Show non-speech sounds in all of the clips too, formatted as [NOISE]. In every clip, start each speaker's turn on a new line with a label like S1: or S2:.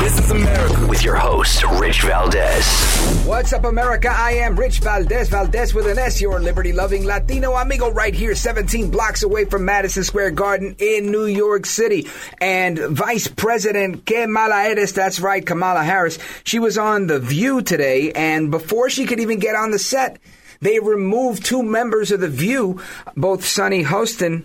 S1: This is America with your host, Rich Valdez.
S2: What's up, America? I am Rich Valdez, Valdez with an S, your liberty loving Latino amigo, right here, 17 blocks away from Madison Square Garden in New York City. And Vice President Kamala Harris, that's right, Kamala Harris, she was on The View today, and before she could even get on the set, they removed two members of The View, both Sunny Hostin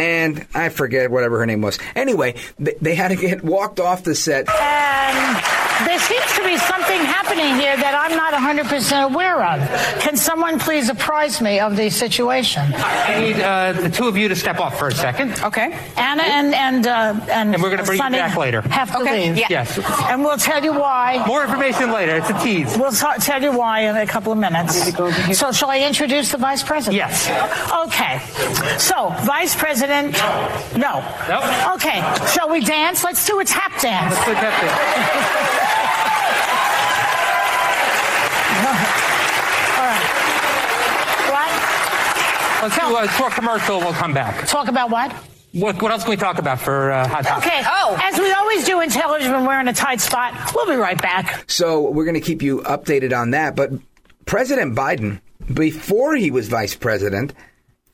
S2: and I forget whatever her name was. Anyway, they, they had to get walked off the set.
S3: And there seems to be something happening here that I'm not 100% aware of. Can someone please apprise me of the situation?
S4: I need uh, the two of you to step off for a second.
S3: Okay. Anna and and uh, and,
S4: And we're gonna bring you back later.
S3: Have to
S4: Okay.
S3: leave.
S4: Yeah. Yes.
S3: And we'll tell you why.
S4: More information later. It's a tease.
S3: We'll t- tell you why in a couple of minutes. So, shall I introduce the vice president?
S4: Yes.
S3: Okay. So, vice president. No.
S4: Nope.
S3: Okay. Shall we dance? Let's do a tap dance.
S4: Let's look at this.
S3: All
S4: Let's do a short commercial we'll come back.
S3: Talk about what?
S4: What, what else can we talk about for uh, Hot Topic?
S3: Okay. Oh. As we always do in television when we're in a tight spot, we'll be right back.
S2: So we're going to keep you updated on that. But President Biden, before he was vice president,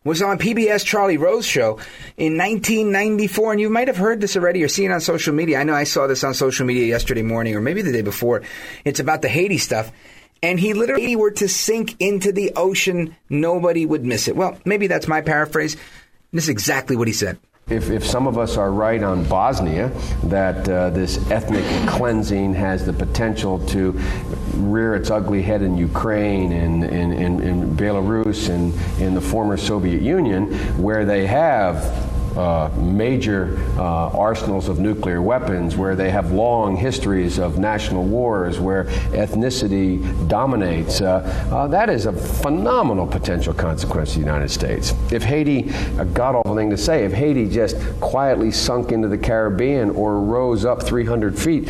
S2: was on PBS Charlie Rose show in 1994. And you might have heard this already or seen it on social media. I know I saw this on social media yesterday morning or maybe the day before. It's about the Haiti stuff. And he literally were to sink into the ocean, nobody would miss it. Well, maybe that's my paraphrase. This is exactly what he said.
S5: If, if some of us are right on Bosnia, that uh, this ethnic cleansing has the potential to rear its ugly head in Ukraine and in, in, in Belarus and in the former Soviet Union, where they have uh, major uh, arsenals of nuclear weapons, where they have long histories of national wars, where ethnicity dominates. Uh, uh, that is a phenomenal potential consequence to the United States. If Haiti, a god awful thing to say, if Haiti just quietly sunk into the Caribbean or rose up 300 feet,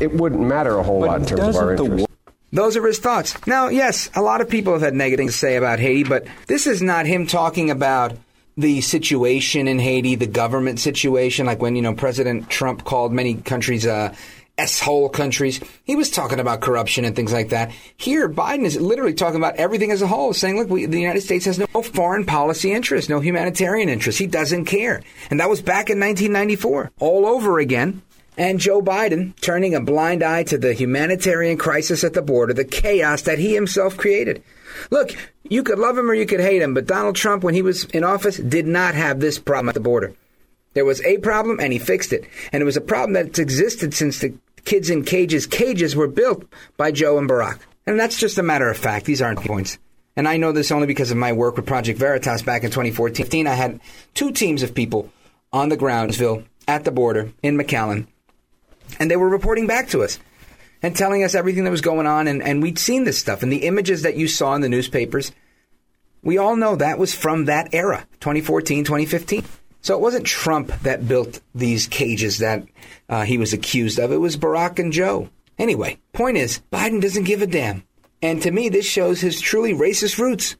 S5: it wouldn't matter a whole lot in terms of our interest.
S2: Those are his thoughts. Now, yes, a lot of people have had negative things to say about Haiti, but this is not him talking about the situation in Haiti, the government situation, like when, you know, President Trump called many countries, uh, S-hole countries. He was talking about corruption and things like that. Here, Biden is literally talking about everything as a whole, saying, look, we, the United States has no foreign policy interest, no humanitarian interest. He doesn't care. And that was back in 1994, all over again. And Joe Biden turning a blind eye to the humanitarian crisis at the border, the chaos that he himself created. Look, you could love him or you could hate him, but Donald Trump, when he was in office, did not have this problem at the border. There was a problem and he fixed it. And it was a problem that's existed since the kids in cages cages were built by Joe and Barack. And that's just a matter of fact. These aren't points. And I know this only because of my work with Project Veritas back in 2014. I had two teams of people on the groundsville at the border in McAllen, and they were reporting back to us and telling us everything that was going on. And, and we'd seen this stuff. And the images that you saw in the newspapers, we all know that was from that era, 2014, 2015. So it wasn't Trump that built these cages that uh, he was accused of. It was Barack and Joe. Anyway, point is, Biden doesn't give a damn. And to me, this shows his truly racist roots.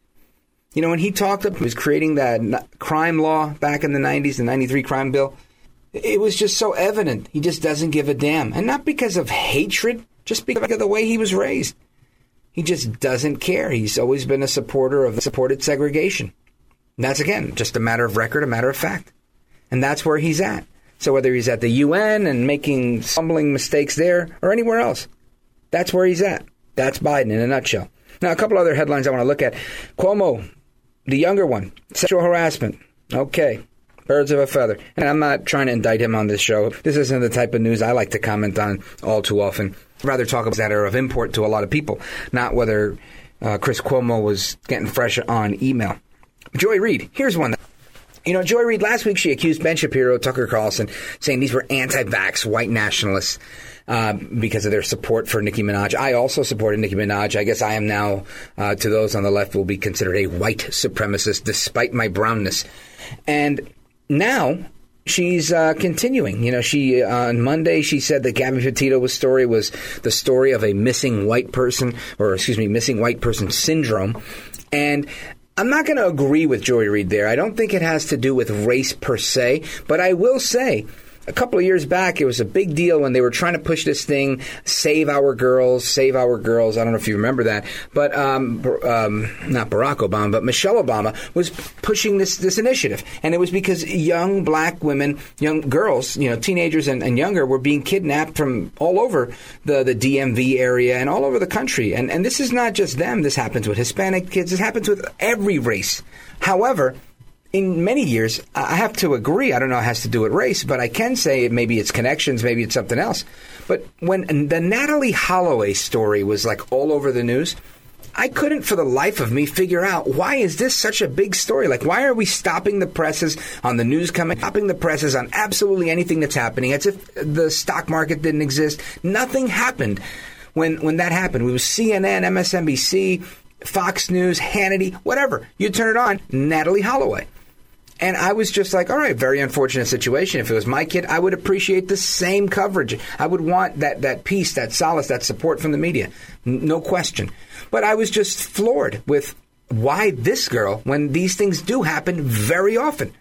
S2: You know, when he talked about he was creating that crime law back in the 90s, the 93 crime bill, it was just so evident. He just doesn't give a damn. And not because of hatred, just because of the way he was raised. He just doesn't care. He's always been a supporter of supported segregation. And that's, again, just a matter of record, a matter of fact. And that's where he's at. So whether he's at the UN and making stumbling mistakes there or anywhere else, that's where he's at. That's Biden in a nutshell. Now, a couple other headlines I want to look at. Cuomo the younger one, sexual harassment. Okay. Birds of a feather. And I'm not trying to indict him on this show. This isn't the type of news I like to comment on all too often. rather talk about that are of import to a lot of people, not whether uh, Chris Cuomo was getting fresh on email. Joy Reid, here's one. You know, Joy Reid, last week she accused Ben Shapiro, Tucker Carlson, saying these were anti vax white nationalists. Uh, because of their support for Nicki Minaj. I also supported Nicki Minaj. I guess I am now, uh, to those on the left, will be considered a white supremacist despite my brownness. And now she's uh, continuing. You know, she uh, on Monday she said that Gabby Petito's story was the story of a missing white person, or excuse me, missing white person syndrome, and. I'm not going to agree with Joy Reid there. I don't think it has to do with race per se, but I will say a couple of years back, it was a big deal when they were trying to push this thing, save our girls, save our girls. I don't know if you remember that, but um, um, not Barack Obama, but Michelle Obama was pushing this this initiative, and it was because young black women, young girls, you know, teenagers and, and younger, were being kidnapped from all over the the DMV area and all over the country, and and this is not just them. This happens with Hispanic kids. This happens with every race. However, in many years, I have to agree. I don't know it has to do with race, but I can say maybe it's connections, maybe it's something else. But when the Natalee Holloway story was like all over the news, I couldn't for the life of me figure out why is this such a big story? Like, why are we stopping the presses on the news coming, stopping the presses on absolutely anything that's happening as if the stock market didn't exist? Nothing happened when, when that happened. It was CNN, MSNBC, Fox News, Hannity, whatever. You turn it on, Natalee Holloway. And I was just like, all right, very unfortunate situation. If it was my kid, I would appreciate the same coverage. I would want that, that peace, that solace, that support from the media. N- no question. But I was just floored with why this girl when these things do happen very often.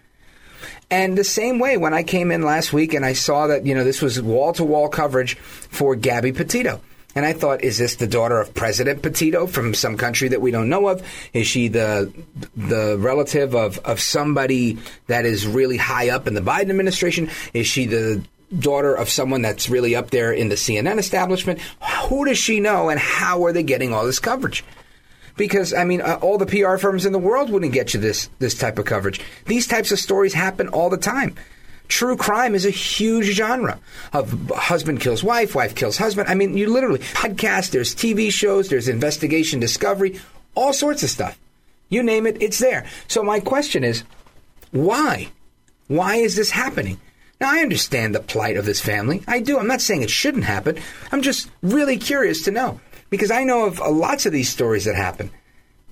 S2: And the same way when I came in last week and I saw that, you know, this was wall to wall coverage for Gabby Petito. And I thought, is this the daughter of President Petito from some country that we don't know of? Is she the the relative of, of somebody that is really high up in the Biden administration? Is she the daughter of someone that's really up there in the CNN establishment? Who does she know, and how are they getting all this coverage? Because I mean, uh, all the PR firms in the world wouldn't get you this this type of coverage. These types of stories happen all the time. True crime is a huge genre of husband kills wife, wife kills husband. I mean, you literally podcast, there's TV shows, there's investigation discovery, all sorts of stuff. You name it, it's there. So my question is, why? Why is this happening? Now I understand the plight of this family. I do. I'm not saying it shouldn't happen. I'm just really curious to know because I know of lots of these stories that happen,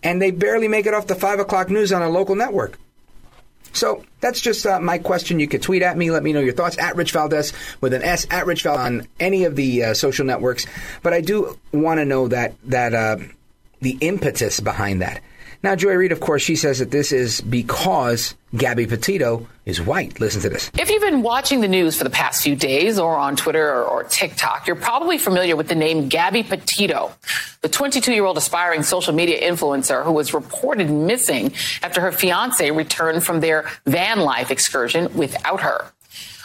S2: and they barely make it off the five o'clock news on a local network. So that's just uh, my question. You could tweet at me. Let me know your thoughts at Rich Valdez with an S at Rich Valdez on any of the uh, social networks. But I do want to know that that uh, the impetus behind that. Now, Joy Reid, of course, she says that this is because Gabby Petito is white. Listen to this.
S6: If you've been watching the news for the past few days or on Twitter or, or TikTok, you're probably familiar with the name Gabby Petito, the 22 year old aspiring social media influencer who was reported missing after her fiance returned from their van life excursion without her.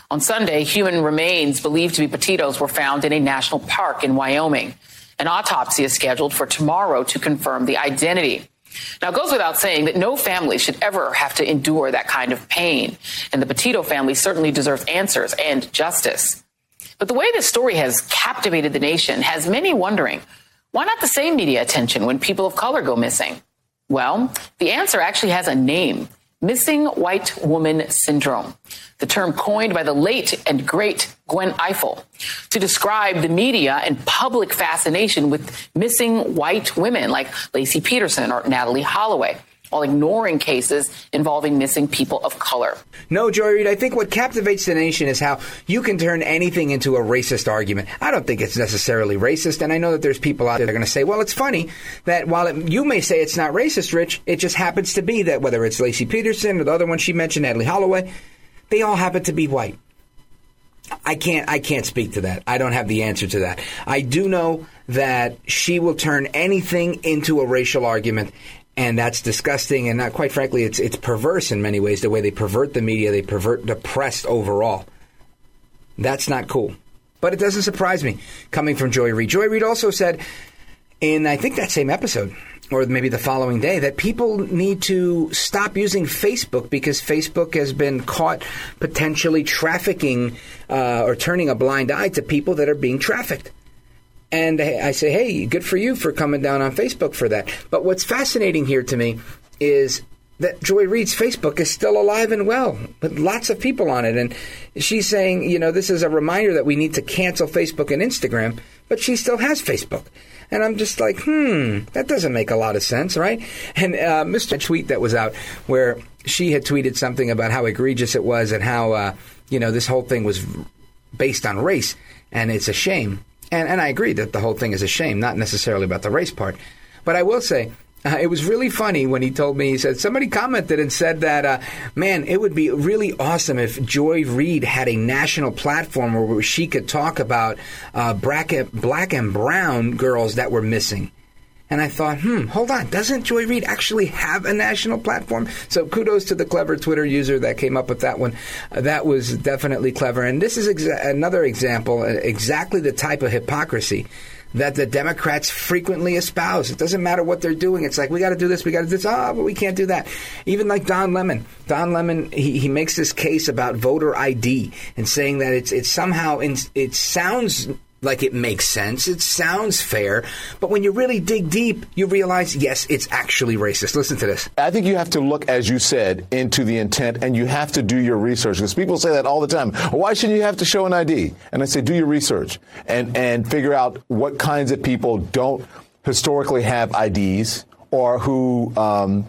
S6: On Sunday, human remains believed to be Petito's were found in a national park in Wyoming. An autopsy is scheduled for tomorrow to confirm the identity. Now, it goes without saying that no family should ever have to endure that kind of pain, and the Petito family certainly deserves answers and justice. But the way this story has captivated the nation has many wondering why not the same media attention when people of color go missing? Well, the answer actually has a name missing white woman syndrome. The term coined by the late and great Gwen Ifill to describe the media and public fascination with missing white women like Laci Peterson or Natalee Holloway while ignoring cases involving missing people of color.
S2: No, Joy Reid, I think what captivates the nation is how you can turn anything into a racist argument. I don't think it's necessarily racist, and I know that there's people out there that are going to say, well, it's funny that while it, you may say it's not racist, Rich, it just happens to be that whether it's Laci Peterson or the other one she mentioned, Natalee Holloway, they all happen to be white. I can't I can't speak to that. I don't have the answer to that. I do know that she will turn anything into a racial argument and that's disgusting and not quite frankly it's it's perverse in many ways the way they pervert the media, they pervert the press overall. That's not cool. But it doesn't surprise me coming from Joy Reid. Joy Reid also said in I think that same episode or maybe the following day that people need to stop using Facebook because Facebook has been caught potentially trafficking uh, or turning a blind eye to people that are being trafficked. And I say, hey, good for you for coming down on Facebook for that. But what's fascinating here to me is that Joy Reid's Facebook is still alive and well with lots of people on it. And she's saying, you know, this is a reminder that we need to cancel Facebook and Instagram, but she still has Facebook. And I'm just like, hmm, that doesn't make a lot of sense, right? And uh, Mr. tweet that was out where she had tweeted something about how egregious it was and how, uh, you know, this whole thing was based on race, and it's a shame. And, and I agree that the whole thing is a shame, not necessarily about the race part. But I will say, uh, it was really funny when he told me, he said, somebody commented and said that, uh, man, it would be really awesome if Joy Reid had a national platform where she could talk about uh, black, black and brown girls that were missing. And I thought, hmm, hold on, doesn't Joy Reid actually have a national platform? So kudos to the clever Twitter user that came up with that one. Uh, that was definitely clever. And this is exa- another example, uh, exactly the type of hypocrisy that the Democrats frequently espouse. It doesn't matter what they're doing. It's like, we got to do this, we got to do this. Ah, oh, but we can't do that. Even like Don Lemon. Don Lemon, he, he makes this case about voter ID and saying that it's, it's somehow, in, it sounds like it makes sense. It sounds fair. But when you really dig deep, you realize, yes, it's actually racist. Listen to this.
S7: I think you have to look, as you said, into the intent and you have to do your research because people say that all the time. Why shouldn't you have to show an ID? And I say, do your research and, and figure out what kinds of people don't historically have IDs or who, um,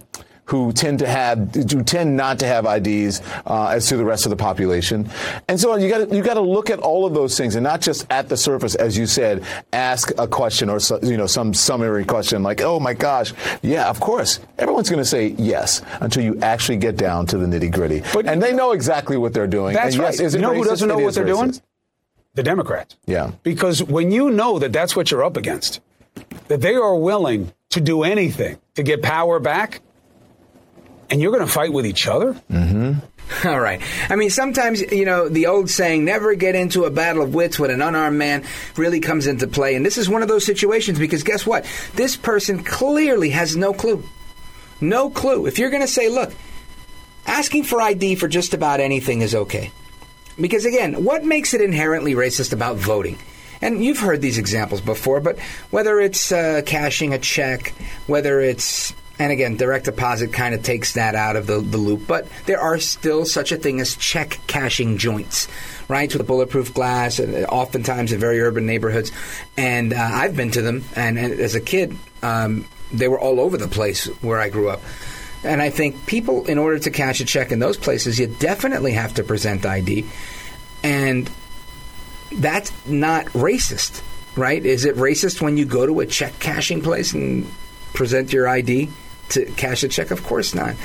S7: who tend to have who tend not to have IDs uh, as to the rest of the population, and so on. You got you got to look at all of those things and not just at the surface, as you said. Ask a question or you know some summary question like, "Oh my gosh, yeah, of course." Everyone's going to say yes until you actually get down to the nitty gritty, and they know exactly what they're doing.
S8: That's
S7: and
S8: right.
S7: Yes,
S8: you know
S7: racist?
S8: who doesn't know
S7: it
S8: what they're
S7: racist.
S8: doing? The Democrats.
S7: Yeah.
S8: Because when you know that that's what you're up against, that they are willing to do anything to get power back, and you're going to fight with each other?
S2: Mm-hmm. All right. I mean, sometimes, you know, the old saying, never get into a battle of wits with an unarmed man really comes into play. And this is one of those situations because guess what? This person clearly has no clue. No clue. If you're going to say, look, asking for ID for just about anything is okay. Because again, what makes it inherently racist about voting? And you've heard these examples before, but whether it's uh, cashing a check, whether it's and again, direct deposit kind of takes that out of the, the loop, but there are still such a thing as check cashing joints, right? With bulletproof glass, and oftentimes in very urban neighborhoods. And uh, I've been to them, and, and as a kid, um, they were all over the place where I grew up. And I think people, in order to cash a check in those places, you definitely have to present ID. And that's not racist, right? Is it racist when you go to a check cashing place and present your ID to cash a check? Of course not.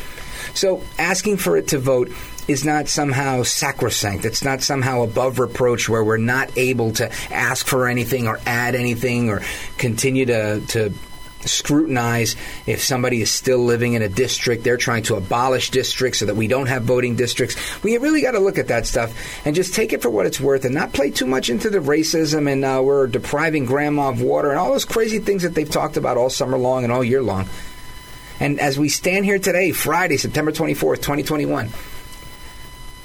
S2: So asking for it to vote is not somehow sacrosanct. It's not somehow above reproach where we're not able to ask for anything or add anything or continue to, to scrutinize if somebody is still living in a district. They're trying to abolish districts so that we don't have voting districts. We really got to look at that stuff and just take it for what it's worth and not play too much into the racism and uh, we're depriving grandma of water and all those crazy things that they've talked about all summer long and all year long. And as we stand here today, Friday, September 24th, 2021,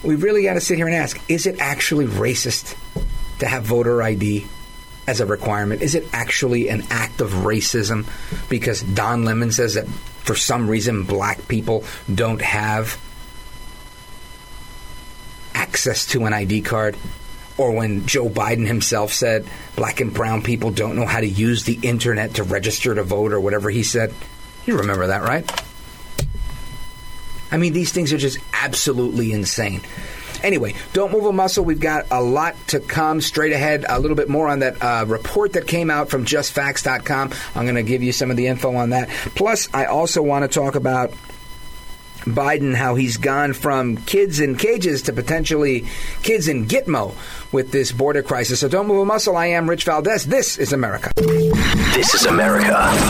S2: we really got to sit here and ask is it actually racist to have voter ID as a requirement? Is it actually an act of racism because Don Lemon says that for some reason black people don't have access to an ID card? Or when Joe Biden himself said black and brown people don't know how to use the internet to register to vote or whatever he said? You remember that, right? I mean, these things are just absolutely insane. Anyway, don't move a muscle. We've got a lot to come straight ahead. A little bit more on that uh, report that came out from justfacts.com. I'm going to give you some of the info on that. Plus, I also want to talk about Biden, how he's gone from kids in cages to potentially kids in Gitmo with this border crisis. So don't move a muscle. I am Rich Valdez. This is America.
S1: This is America.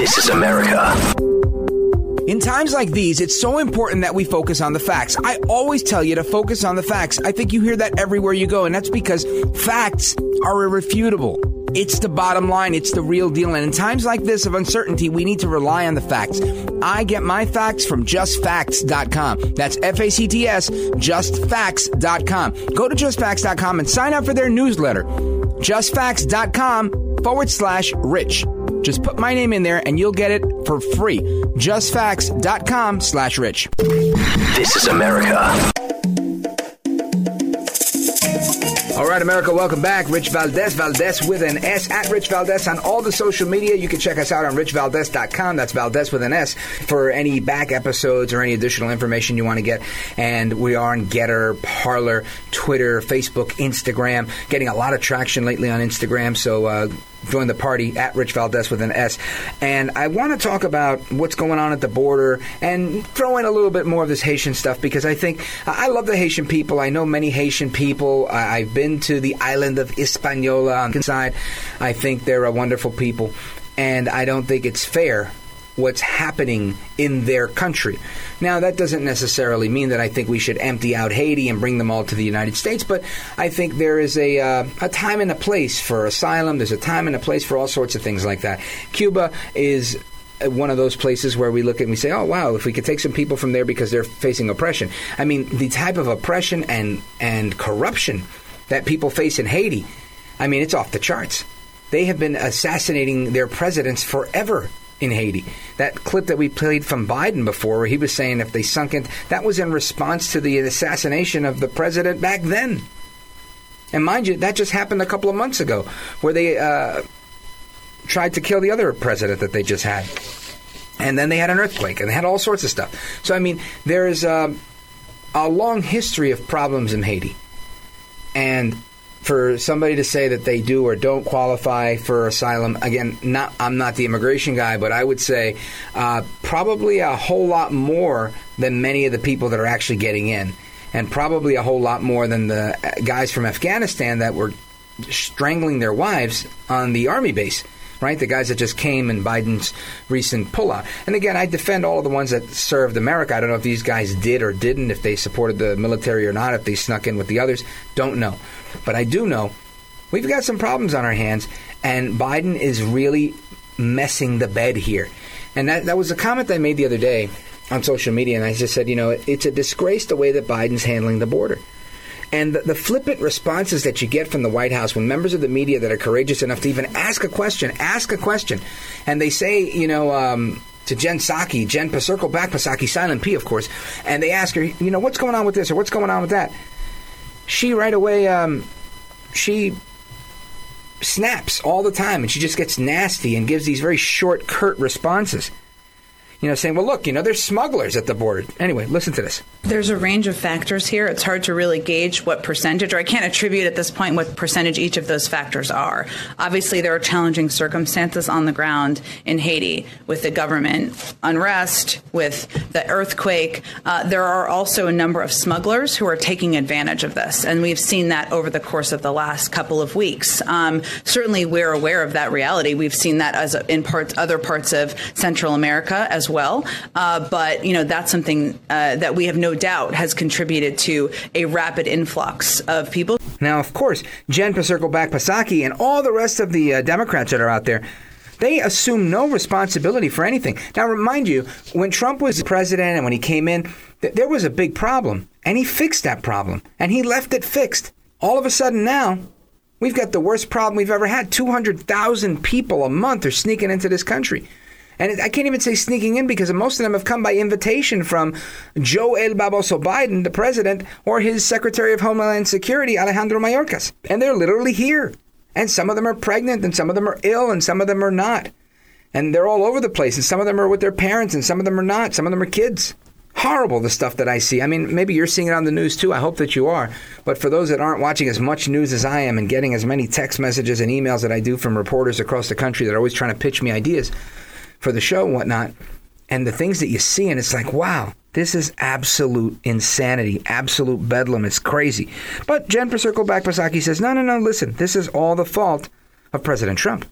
S1: This is America.
S2: In times like these, it's so important that we focus on the facts. I always tell you to focus on the facts. I think you hear that everywhere you go, and that's because facts are irrefutable. It's the bottom line. It's the real deal. And in times like this of uncertainty, we need to rely on the facts. I get my facts from justfacts.com. That's F A C T S, justfacts.com. Go to justfacts.com and sign up for their newsletter. Justfacts.com forward slash rich. Just put my name in there and you'll get it for free. Justfacts.com slash rich.
S1: This is America.
S2: Right, America, welcome back. Rich Valdez, Valdez with an S, at Rich Valdez on all the social media. You can check us out on richvaldez.com. That's Valdez with an S for any back episodes or any additional information you want to get. And we are on GETTR, Parler, Twitter, Facebook, Instagram. Getting a lot of traction lately on Instagram, so uh, join the party at Rich Valdez with an S. And I want to talk about what's going on at the border and throw in a little bit more of this Haitian stuff because I think I love the Haitian people. I know many Haitian people. I, have been to the island of Hispaniola on the side. I think they're a wonderful people. And I don't think it's fair what's happening in their country. Now, that doesn't necessarily mean that I think we should empty out Haiti and bring them all to the United States, but I think there is a, uh, a time and a place for asylum. There's a time and a place for all sorts of things like that. Cuba is one of those places where we look at and we say, oh, wow, if we could take some people from there because they're facing oppression. I mean, the type of oppression and, and corruption that people face in Haiti, I mean, it's off the charts. They have been assassinating their presidents forever in Haiti. That clip that we played from Biden before, where he was saying if they sunk in, that was in response to the assassination of the president back then. And mind you, that just happened a couple of months ago, where they uh, tried to kill the other president that they just had. And then they had an earthquake, and they had all sorts of stuff. So, I mean, there is uh, a long history of problems in Haiti. And for somebody to say that they do or don't qualify for asylum again not i'm not the immigration guy but i would say uh, probably a whole lot more than many of the people that are actually getting in. And probably a whole lot more than the guys from afghanistan that were strangling their wives on the army base right? The guys that just came in Biden's recent pullout. And again, I defend all of the ones that served America. I don't know if these guys did or didn't, if they supported the military or not, if they snuck in with the others. Don't know. But I do know we've got some problems on our hands, and Biden is really messing the bed here. And that, that was a comment I made the other day on social media, and I just said, you know, it's a disgrace the way that Biden's handling the border. And the, the, flippant responses that you get from the White House when members of the media that are courageous enough to even ask a question, ask a question, and they say, you know, um, to Jen Psaki, Jen circle back Psaki, silent P, of course, and they ask her, you know, what's going on with this or what's going on with that? She right away, um, she snaps all the time and she just gets nasty and gives these very short, curt responses you know, saying, well, look, you know, there's smugglers at the border. Anyway, listen to this.
S9: There's a range of factors here. It's hard to really gauge what percentage, or I can't attribute at this point what percentage each of those factors are. Obviously, there are challenging circumstances on the ground in Haiti with the government unrest, with the earthquake. Uh, there are also a number of smugglers who are taking advantage of this, and we've seen that over the course of the last couple of weeks. Um, certainly, we're aware of that reality. We've seen that as in parts, other parts of Central America as well. Uh, but you know that's something uh, that we have no doubt has contributed to a rapid influx of people.
S2: Now, of course, Jen Circleback Pasaki and all the rest of the uh, Democrats that are out there. They assume no responsibility for anything. Now, remind you, when Trump was president and when he came in, th- there was a big problem, and he fixed that problem, and he left it fixed. All of a sudden now, we've got the worst problem we've ever had. 200,000 people a month are sneaking into this country. And I can't even say sneaking in because most of them have come by invitation from Joe El Baboso Biden, the president, or his Secretary of Homeland Security, Alejandro Mayorkas. And they're literally here. And some of them are pregnant, and some of them are ill, and some of them are not. And they're all over the place, and some of them are with their parents, and some of them are not. Some of them are kids. Horrible, the stuff that I see. I mean, maybe you're seeing it on the news too. I hope that you are. But for those that aren't watching as much news as I am and getting as many text messages and emails that I do from reporters across the country that are always trying to pitch me ideas for the show and whatnot, and the things that you see, and it's like, wow, this is absolute insanity, absolute bedlam. It's crazy. But Jen Circle Back Psaki says, no, no, no, listen, this is all the fault of President Trump.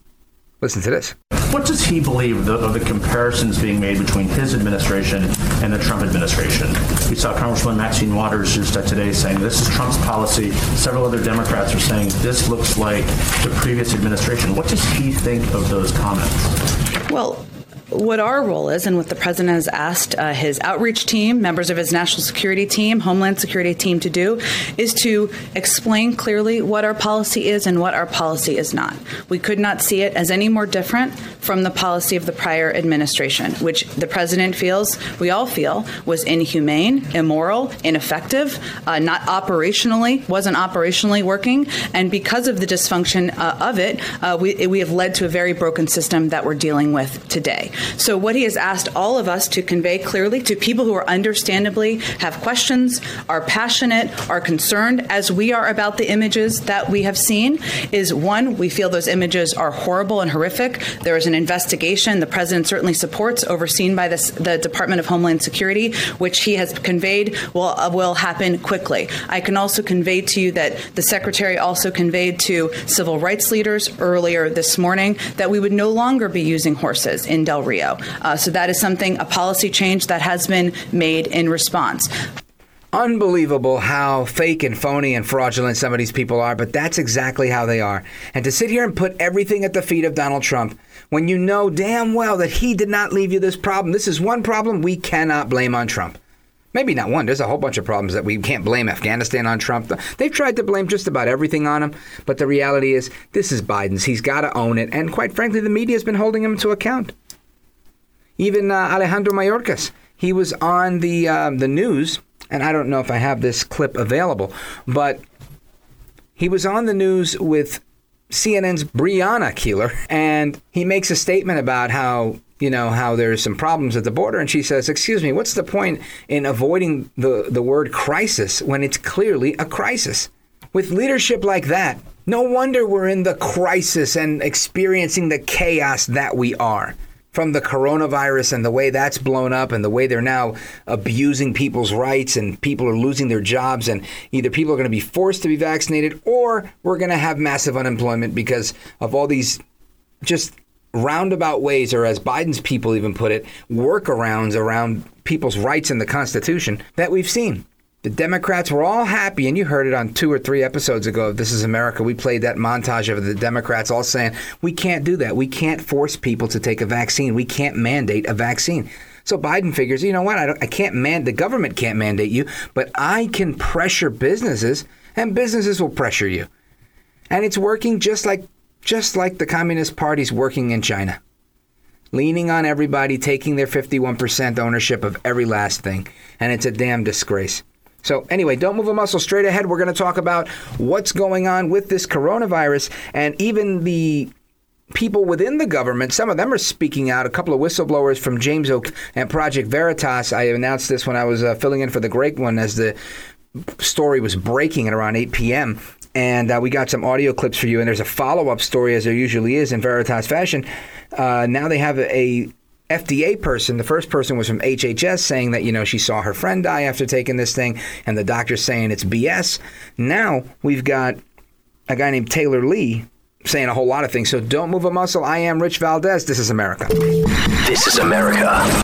S2: Listen to this.
S10: What does he believe the, of the comparisons being made between his administration and the Trump administration? We saw Congresswoman Maxine Waters just today saying this is Trump's policy. Several other Democrats are saying this looks like the previous administration. What does he think of those comments?
S9: Well, what our role is and what the president has asked uh, his outreach team, members of his national security team, homeland security team to do is to explain clearly what our policy is and what our policy is not. We could not see it as any more different from the policy of the prior administration, which the president feels, we all feel, was inhumane, immoral, ineffective, uh, not operationally, wasn't operationally working, and because of the dysfunction uh, of it, uh, we, we have led to a very broken system that we're dealing with today. So, what he has asked all of us to convey clearly to people who are understandably have questions, are passionate, are concerned, as we are about the images that we have seen, is one, we feel those images are horrible and horrific. There is an investigation the president certainly supports, overseen by this, the Department of Homeland Security, which he has conveyed will, uh, will happen quickly. I can also convey to you that the secretary also conveyed to civil rights leaders earlier this morning that we would no longer be using horses in Del Rio. Uh, so that is something, a policy change that has been made in response.
S2: Unbelievable how fake and phony and fraudulent some of these people are, but that's exactly how they are. And to sit here and put everything at the feet of Donald Trump when you know damn well that he did not leave you this problem, this is one problem we cannot blame on Trump. Maybe not one. There's a whole bunch of problems that we can't blame Afghanistan on Trump. They've tried to blame just about everything on him, but the reality is this is Biden's. He's got to own it, and quite frankly, the media has been holding him to account. Even uh, Alejandro Mayorkas, he was on the uh, the news, and I don't know if I have this clip available, but he was on the news with CNN's Brianna Keilar, and he makes a statement about how you know how there's some problems at the border, and she says, "Excuse me, what's the point in avoiding the the word crisis when it's clearly a crisis?" With leadership like that, no wonder we're in the crisis and experiencing the chaos that we are from the coronavirus and the way that's blown up and the way they're now abusing people's rights and people are losing their jobs and either people are going to be forced to be vaccinated or we're going to have massive unemployment because of all these just roundabout ways or as Biden's people even put it workarounds around people's rights in the constitution that we've seen the Democrats were all happy, and you heard it on two or three episodes ago of This Is America. We played that montage of the Democrats all saying, We can't do that. We can't force people to take a vaccine. We can't mandate a vaccine. So Biden figures, you know what? I, I can't man the government can't mandate you, but I can pressure businesses, and businesses will pressure you. And it's working just like just like the Communist Party's working in China. Leaning on everybody, taking their 51% ownership of every last thing. And it's a damn disgrace. So, anyway, don't move a muscle. Straight ahead, we're going to talk about what's going on with this coronavirus and even the people within the government. Some of them are speaking out. A couple of whistleblowers from James O'Keefe and Project Veritas. I announced this when I was uh, filling in for the great one as the story was breaking at around 8 p.m. And uh, we got some audio clips for you. And there's a follow up story, as there usually is in Veritas fashion. Uh, now they have a FDA person, the first person was from HHS saying that, you know, she saw her friend die after taking this thing, and the doctor's saying it's BS. Now we've got a guy named Taylor Lee saying a whole lot of things. So don't move a muscle. I am Rich Valdez. This is America.
S1: This is America.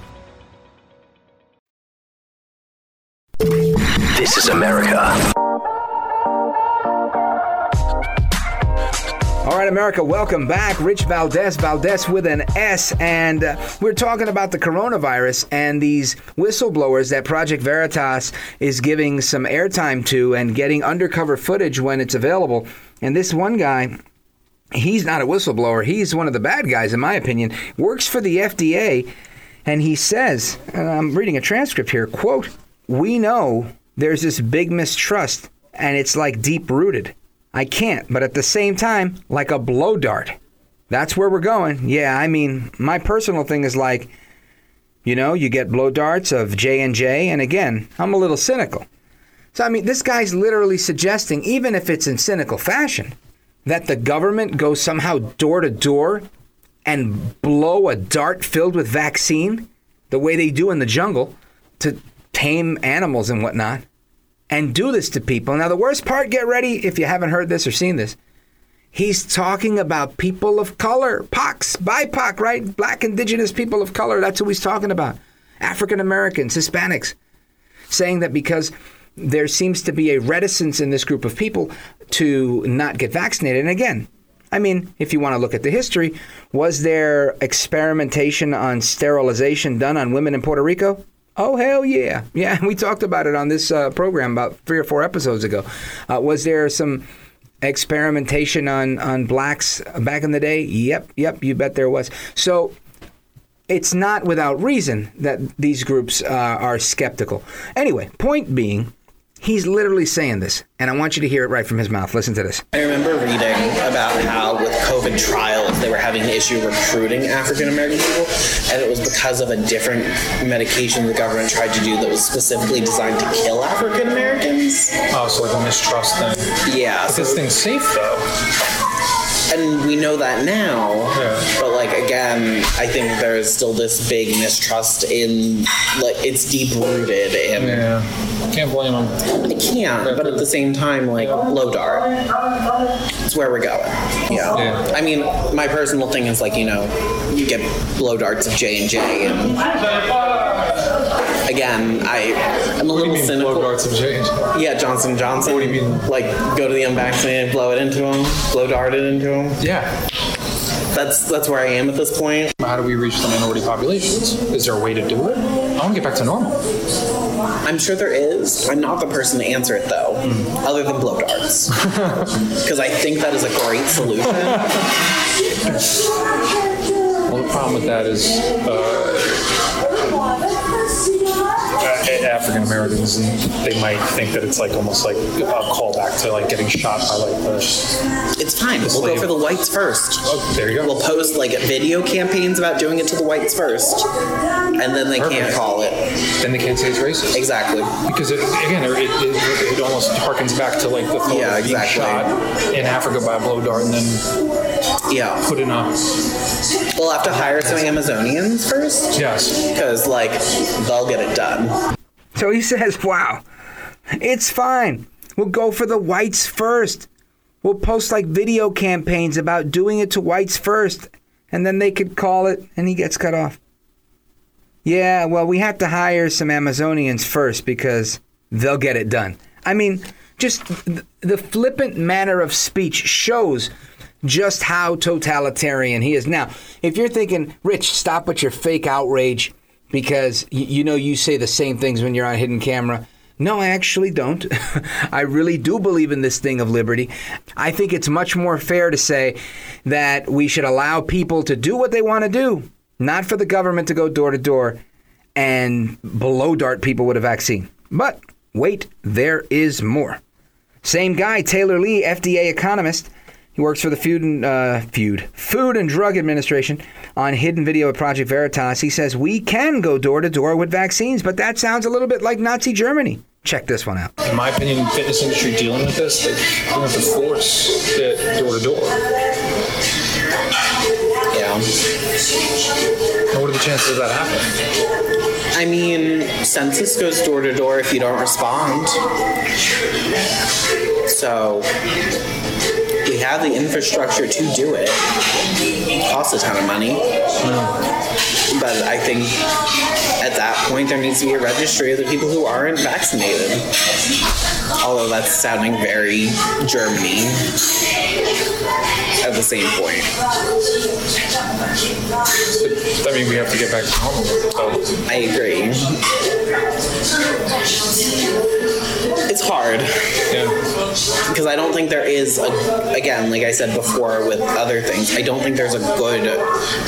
S1: This is America.
S2: All right, America, welcome back. Rich Valdez, Valdez with an S. And uh, we're talking about the coronavirus and these whistleblowers that Project Veritas is giving some airtime to and getting undercover footage when it's available. And this one guy, he's not a whistleblower. He's one of the bad guys, in my opinion, works for the FDA. And he says, and I'm reading a transcript here, quote, we know there's this big mistrust and it's like deep rooted. I can't, but at the same time, like a blow dart. That's where we're going. Yeah, I mean, my personal thing is like, you know, you get blow darts of J and J, and again, I'm a little cynical. So I mean, this guy's literally suggesting, even if it's in cynical fashion, that the government goes somehow door to door and blow a dart filled with vaccine, the way they do in the jungle, to tame animals and whatnot and do this to people. Now, the worst part, get ready if you haven't heard this or seen this. He's talking about people of color, POCs, BIPOC, right? Black, indigenous people of color. That's who he's talking about. African Americans, Hispanics. Saying that because there seems to be a reticence in this group of people to not get vaccinated. And again, I mean, if you want to look at the history, was there experimentation on sterilization done on women in Puerto Rico? Oh hell yeah, yeah! [LAUGHS] We talked about it on this uh, program about three or four episodes ago. Uh, was there some experimentation on on blacks back in the day? Yep, yep. You bet there was. So it's not without reason that these groups uh, are skeptical. Anyway, point being, He's literally saying this, and I want you to hear it right from his mouth. Listen to this.
S11: I remember reading about how COVID trials they were having an issue recruiting African American people, and it was because of a different medication the government tried to do that was specifically designed to kill African Americans.
S12: Oh, so like a mistrust thing.
S11: Yeah.
S12: But this thing's safe though.
S11: And we know that now,
S12: Yeah.
S11: but like again, I think there is still this big mistrust in like it's deep rooted in.
S12: Yeah, can't blame them.
S11: I can't, but at the same time, like low dart. It's where we're going. Yeah.
S12: Yeah.
S11: I mean, my personal thing is like you know, you get blow darts of J and J, and again, I I'm a little cynical.
S12: Blow darts of J and J.
S11: Yeah, Johnson Johnson. What do you mean? Like go to the unvaccinated, blow it into them, blow dart it into them.
S12: Yeah.
S11: That's that's where I am at this point.
S12: How do we reach the minority populations? Is there a way to do it? I want to get back to normal.
S11: I'm sure there is. I'm not the person to answer it though, other than blow darts, [LAUGHS] because I think that is a great solution.
S12: Well, the problem with that is uh, African Americans, and they might think that it's like almost like a callback to like getting shot by like the.
S11: It's fine. We'll go for the whites first.
S12: Oh, there you go.
S11: We'll post like video campaigns about doing it to the whites first, and then they can't call it.
S12: Then they can't say it's racist.
S11: Exactly.
S12: Because it, again, it, it, it almost harkens back to like the thought
S11: Yeah,
S12: of being
S11: exactly.
S12: shot in Africa by a blow dart and then
S11: Yeah.
S12: put in a.
S11: We'll have to hire some Amazonians first.
S12: Yes.
S11: Because like they'll get it done.
S2: So he says, wow, it's fine. We'll go for the whites first. We'll post like video campaigns about doing it to whites first, and then they could call it, and he gets cut off. Yeah, well, we have to hire some Amazonians first because they'll get it done. I mean, just th- the flippant manner of speech shows just how totalitarian he is. Now, if you're thinking, Rich, stop with your fake outrage because you know you say the same things when you're on hidden camera. No, I actually don't. [LAUGHS] I really do believe in this thing of liberty. I think it's much more fair to say that we should allow people to do what they want to do, not for the government to go door to door and blow dart people with a vaccine. But wait, there is more. Same guy, Taylor Lee, FDA economist. He works for the Food and uh, Food Food and Drug Administration on hidden video at Project Veritas. He says we can go door to door with vaccines, but that sounds a little bit like Nazi Germany. Check this one out.
S12: In my opinion, fitness industry dealing with this, they they have to force it door to door.
S11: Yeah.
S12: And what are the chances of that happening?
S11: I mean, census goes door to door if you don't respond. So we have the infrastructure to do it. it Costs a ton of money. But I think at that point there needs to be a registry of the people who aren't vaccinated. Although that's sounding very Germany. At the same point.
S12: I mean, we have to get back to normal. So.
S11: I agree. It's hard. Yeah. Because I don't think there is, a, again, like I said before with other things, I don't think there's a good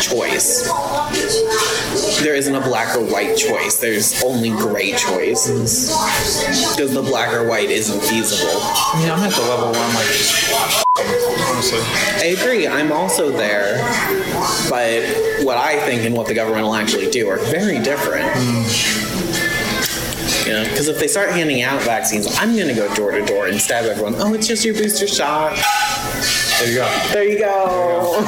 S11: choice. There isn't a black or white choice. There's only gray choices. Because the black or white isn't feasible.
S12: I mean, I'm at the level where I'm like, just honestly.
S11: I agree. I'm also there. But what I think and what the government will actually do are very different. Hmm. You know, because if they start handing out vaccines, I'm going to go door to door and stab everyone. Oh, it's just your booster shot.
S12: There you go.
S11: There you go.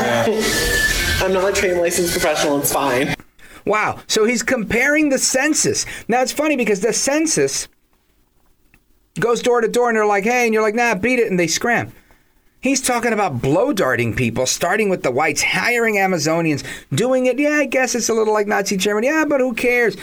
S11: [LAUGHS] I'm not a trained licensed professional. It's fine.
S2: Wow. So he's comparing the census. Now it's funny because the census goes door to door and they're like, hey, and you're like, nah, beat it, and they scram. He's talking about blow darting people, starting with the whites, hiring Amazonians, doing it. Yeah, I guess it's a little like Nazi Germany. Yeah, but who cares?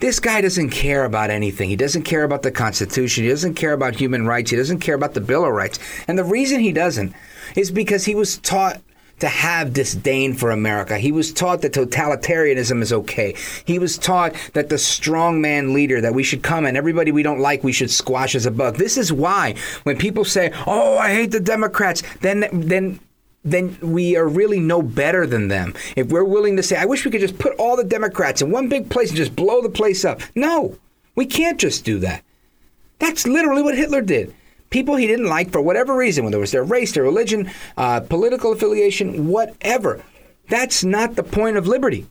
S2: This guy doesn't care about anything. He doesn't care about the Constitution. He doesn't care about human rights. He doesn't care about the Bill of Rights. And the reason he doesn't is because he was taught to have disdain for America. He was taught that totalitarianism is okay. He was taught that the strongman leader that we should come and everybody we don't like we should squash as a bug. This is why when people say, "Oh, I hate the Democrats," then then then we are really no better than them. If we're willing to say, I wish we could just put all the Democrats in one big place and just blow the place up. No, we can't just do that. That's literally what Hitler did. People he didn't like for whatever reason, whether it was their race, their religion, uh, political affiliation, whatever. That's not the point of liberty.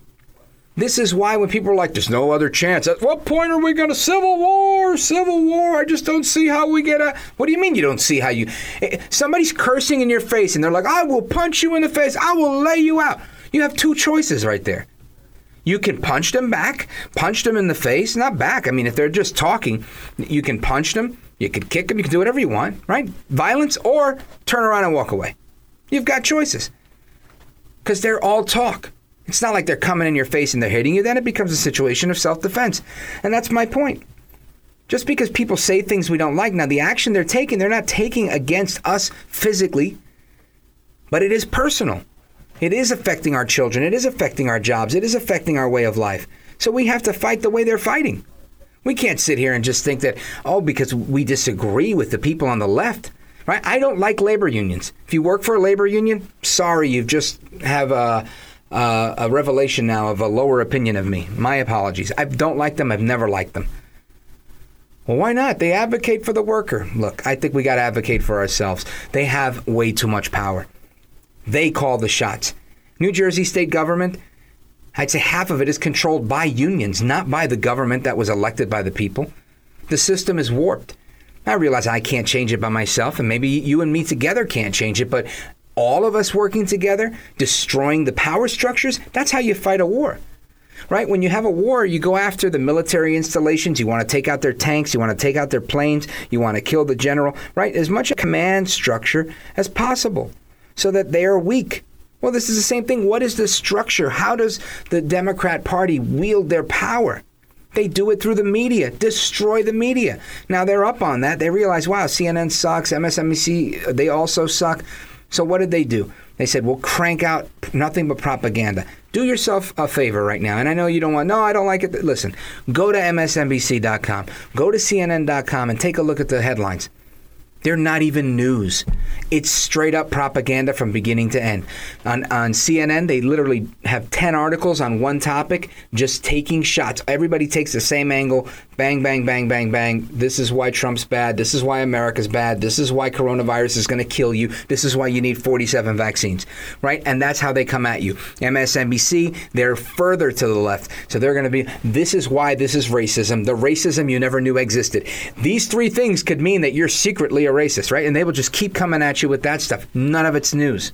S2: This is why when people are like, there's no other chance, at what point are we going to civil war? Civil war? I just don't see how we get a. What do you mean you don't see how you. Eh, Somebody's cursing in your face and they're like, I will punch you in the face. I will lay you out. You have two choices right there. You can punch them back, punch them in the face, not back. I mean, if they're just talking, you can punch them, you can kick them, you can do whatever you want, right? Violence or turn around and walk away. You've got choices. Because they're all talk. It's not like they're coming in your face and they're hitting you. Then it becomes a situation of self defense. And that's my point. Just because people say things we don't like, now the action they're taking, they're not taking against us physically, but it is personal. It is affecting our children. It is affecting our jobs. It is affecting our way of life. So we have to fight the way they're fighting. We can't sit here and just think that, oh, because we disagree with the people on the left, right? I don't like labor unions. If you work for a labor union, sorry, you just have a, a, a revelation now of a lower opinion of me. My apologies. I don't like them. I've never liked them. Well, why not? They advocate for the worker. Look, I think we got to advocate for ourselves. They have way too much power. They call the shots. New Jersey state government, I'd say half of it is controlled by unions, not by the government that was elected by the people. The system is warped. I realize I can't change it by myself, and maybe you and me together can't change it, but all of us working together, destroying the power structures, that's how you fight a war. Right? When you have a war, you go after the military installations. You want to take out their tanks. You want to take out their planes. You want to kill the general. Right? As much a command structure as possible so that they are weak. Well, this is the same thing. What is the structure? How does the Democrat Party wield their power? They do it through the media, destroy the media. Now they're up on that. They realize, wow, CNN sucks, MSNBC, they also suck. So what did they do? They said, we'll crank out nothing but propaganda. Do yourself a favor right now. And I know you don't want, no, I don't like it. Listen, go to MSNBC.com, go to CNN.com, and take a look at the headlines. They're not even news. It's straight up propaganda from beginning to end. On, on CNN, they literally have 10 articles on one topic, just taking shots. Everybody takes the same angle bang, bang, bang, bang, bang. This is why Trump's bad. This is why America's bad. This is why coronavirus is going to kill you. This is why you need 47 vaccines, right? And that's how they come at you. MSNBC, they're further to the left. So they're going to be, this is why this is racism, the racism you never knew existed. These three things could mean that you're secretly a racist, right? And they will just keep coming at you with that stuff. None of it's news.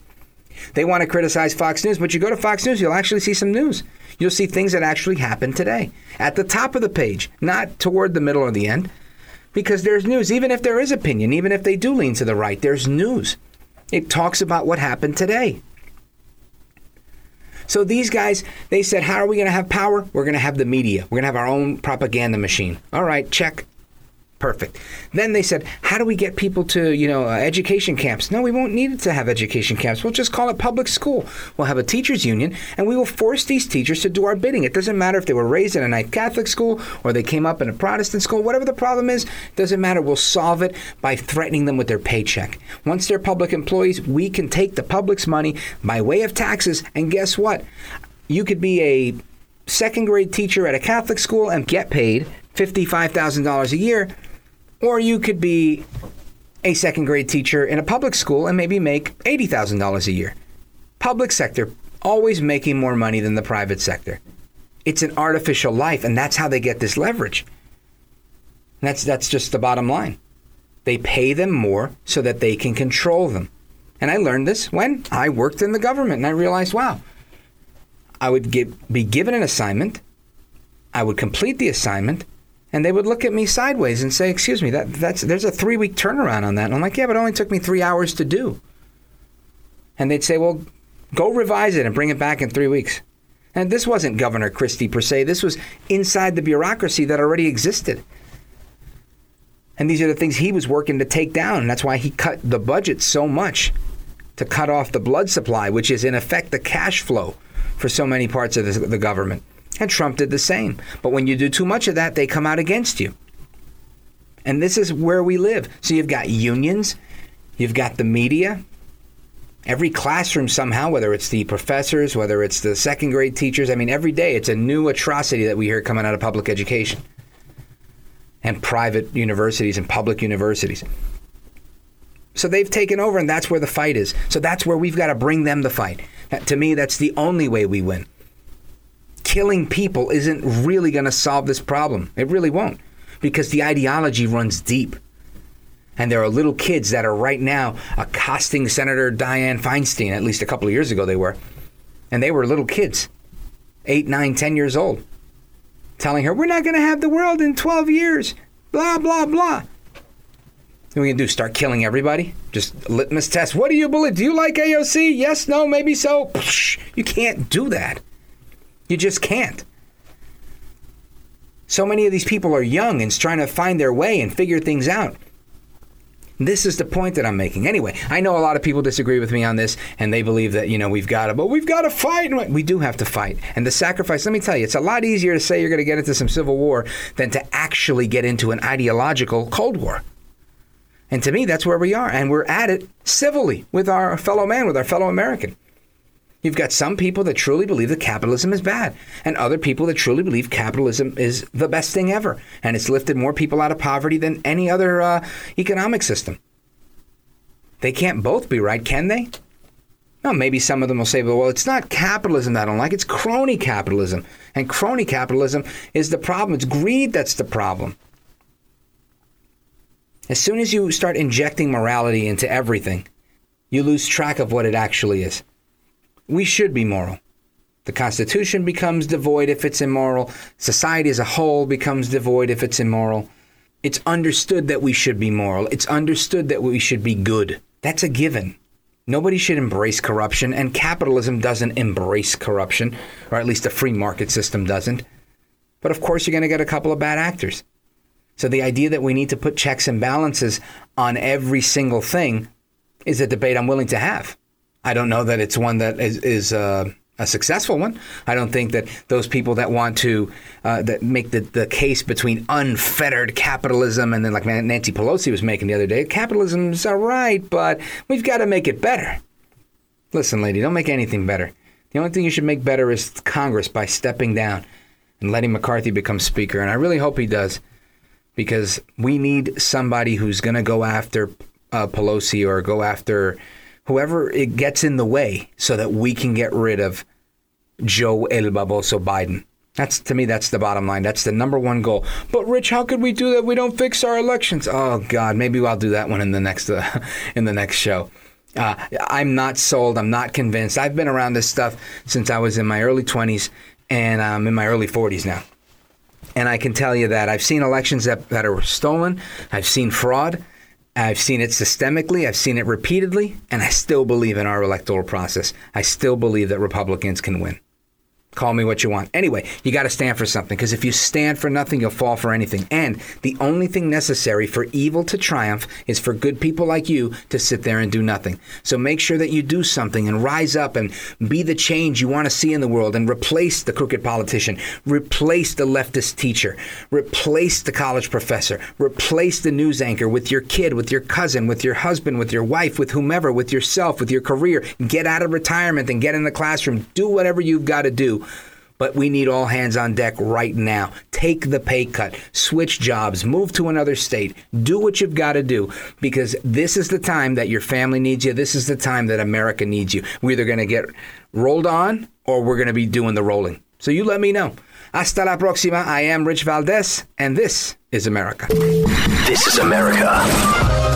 S2: They want to criticize Fox News, but you go to Fox News, you'll actually see some news. You'll see things that actually happened today at the top of the page, not toward the middle or the end, because there's news. Even if there is opinion, even if they do lean to the right, there's news. It talks about what happened today. So these guys, they said, How are we going to have power? We're going to have the media. We're going to have our own propaganda machine. All right, check. Perfect. Then they said, how do we get people to, you know, uh, education camps? No, we won't need to have education camps. We'll just call it public school. We'll have a teachers union, and we will force these teachers to do our bidding. It doesn't matter if they were raised in a nice Catholic school or they came up in a Protestant school. Whatever the problem is, doesn't matter. We'll solve it by threatening them with their paycheck. Once they're public employees, we can take the public's money by way of taxes, and guess what? You could be a second grade teacher at a Catholic school and get paid $55,000 a year or you could be a second grade teacher in a public school and maybe make $80,000 a year. Public sector always making more money than the private sector. It's an artificial life, and that's how they get this leverage. That's, that's just the bottom line. They pay them more so that they can control them. And I learned this when I worked in the government and I realized, wow, I would get, be given an assignment, I would complete the assignment, and they would look at me sideways and say, "Excuse me, that that's there's a three week turnaround on that." And I'm like, "Yeah, but it only took me three hours to do." And they'd say, "Well, go revise it and bring it back in three weeks." And this wasn't Governor Christie per se. This was inside the bureaucracy that already existed. And these are the things he was working to take down. And that's why he cut the budget so much to cut off the blood supply, which is in effect the cash flow for so many parts of the, the government. And Trump did the same. But when you do too much of that, they come out against you. And this is where we live. So you've got unions, you've got the media, every classroom somehow, whether it's the professors, whether it's the second grade teachers. I mean, every day it's a new atrocity that we hear coming out of public education and private universities and public universities. So they've taken over, and that's where the fight is. So that's where we've got to bring them the fight. To me, that's the only way we win killing people isn't really going to solve this problem. It really won't because the ideology runs deep. And there are little kids that are right now accosting Senator Dianne Feinstein, at least a couple of years ago they were. And they were little kids, eight, nine, ten years old, telling her, We're not going to have the world in 12 years. Blah, blah, blah. What are we going to do? Start killing everybody? Just litmus test. What do you believe? Do you like AOC? Yes, no, maybe so. You can't do that. You just can't. So many of these people are young and trying to find their way and figure things out. This is the point that I'm making. Anyway, I know a lot of people disagree with me on this and they believe that, you know, we've got to, but we've got to fight. We do have to fight. And the sacrifice, let me tell you, it's a lot easier to say you're going to get into some civil war than to actually get into an ideological Cold War. And to me, that's where we are. And we're at it civilly with our fellow man, with our fellow American. You've got some people that truly believe that capitalism is bad, and other people that truly believe capitalism is the best thing ever, and it's lifted more people out of poverty than any other uh, economic system. They can't both be right, can they? Well, maybe some of them will say, well, it's not capitalism that I don't like, it's crony capitalism. And crony capitalism is the problem. It's greed that's the problem. As soon as you start injecting morality into everything, you lose track of what it actually is we should be moral. The Constitution becomes devoid if it's immoral. Society as a whole becomes devoid if it's immoral. It's understood that we should be moral. It's understood that we should be good. That's a given. Nobody should embrace corruption, and capitalism doesn't embrace corruption, or at least a free market system doesn't. But of course, you're going to get a couple of bad actors. So the idea that we need to put checks and balances on every single thing is a debate I'm willing to have. I don't know that it's one that is, is uh, a successful one. I don't think that those people that want to uh, that make the, the case between unfettered capitalism and then like Nancy Pelosi was making the other day, capitalism's all right, but we've got to make it better. Listen, lady, don't make anything better. The only thing you should make better is Congress by stepping down and letting McCarthy become Speaker. And I really hope he does because we need somebody who's going to go after uh, Pelosi or go after whoever it gets in the way so that we can get rid of Joe El Baboso Biden. That's to me, that's the bottom line. That's the number one goal. But Rich, how could we do that? We don't fix our elections. Oh God, maybe I'll do that one in the next uh, [LAUGHS] in the next show. Uh, I'm not sold. I'm not convinced. I've been around this stuff since I was in my early 20s, and I'm in my early 40s now. And I can tell you that I've seen elections that, that are stolen. I've seen fraud. I've seen it systemically, I've seen it repeatedly, and I still believe in our electoral process. I still believe that Republicans can win. Call me what you want. Anyway, you got to stand for something because if you stand for nothing, you'll fall for anything. And the only thing necessary for evil to triumph is for good people like you to sit there and do nothing. So make sure that you do something and rise up and be the change you want to see in the world and replace the crooked politician, replace the leftist teacher, replace the college professor, replace the news anchor with your kid, with your cousin, with your husband, with your wife, with whomever, with yourself, with your career. Get out of retirement and get in the classroom. Do whatever you've got to but we need all hands on deck right now. Take the pay cut, switch jobs, move to another state, do what you've got to do because this is the time that your family needs you. This is the time that America needs you. We're either going to get rolled on or we're going to be doing the rolling. So you let me know. Hasta la próxima. I am Rich Valdez, and this is America.
S1: This is America.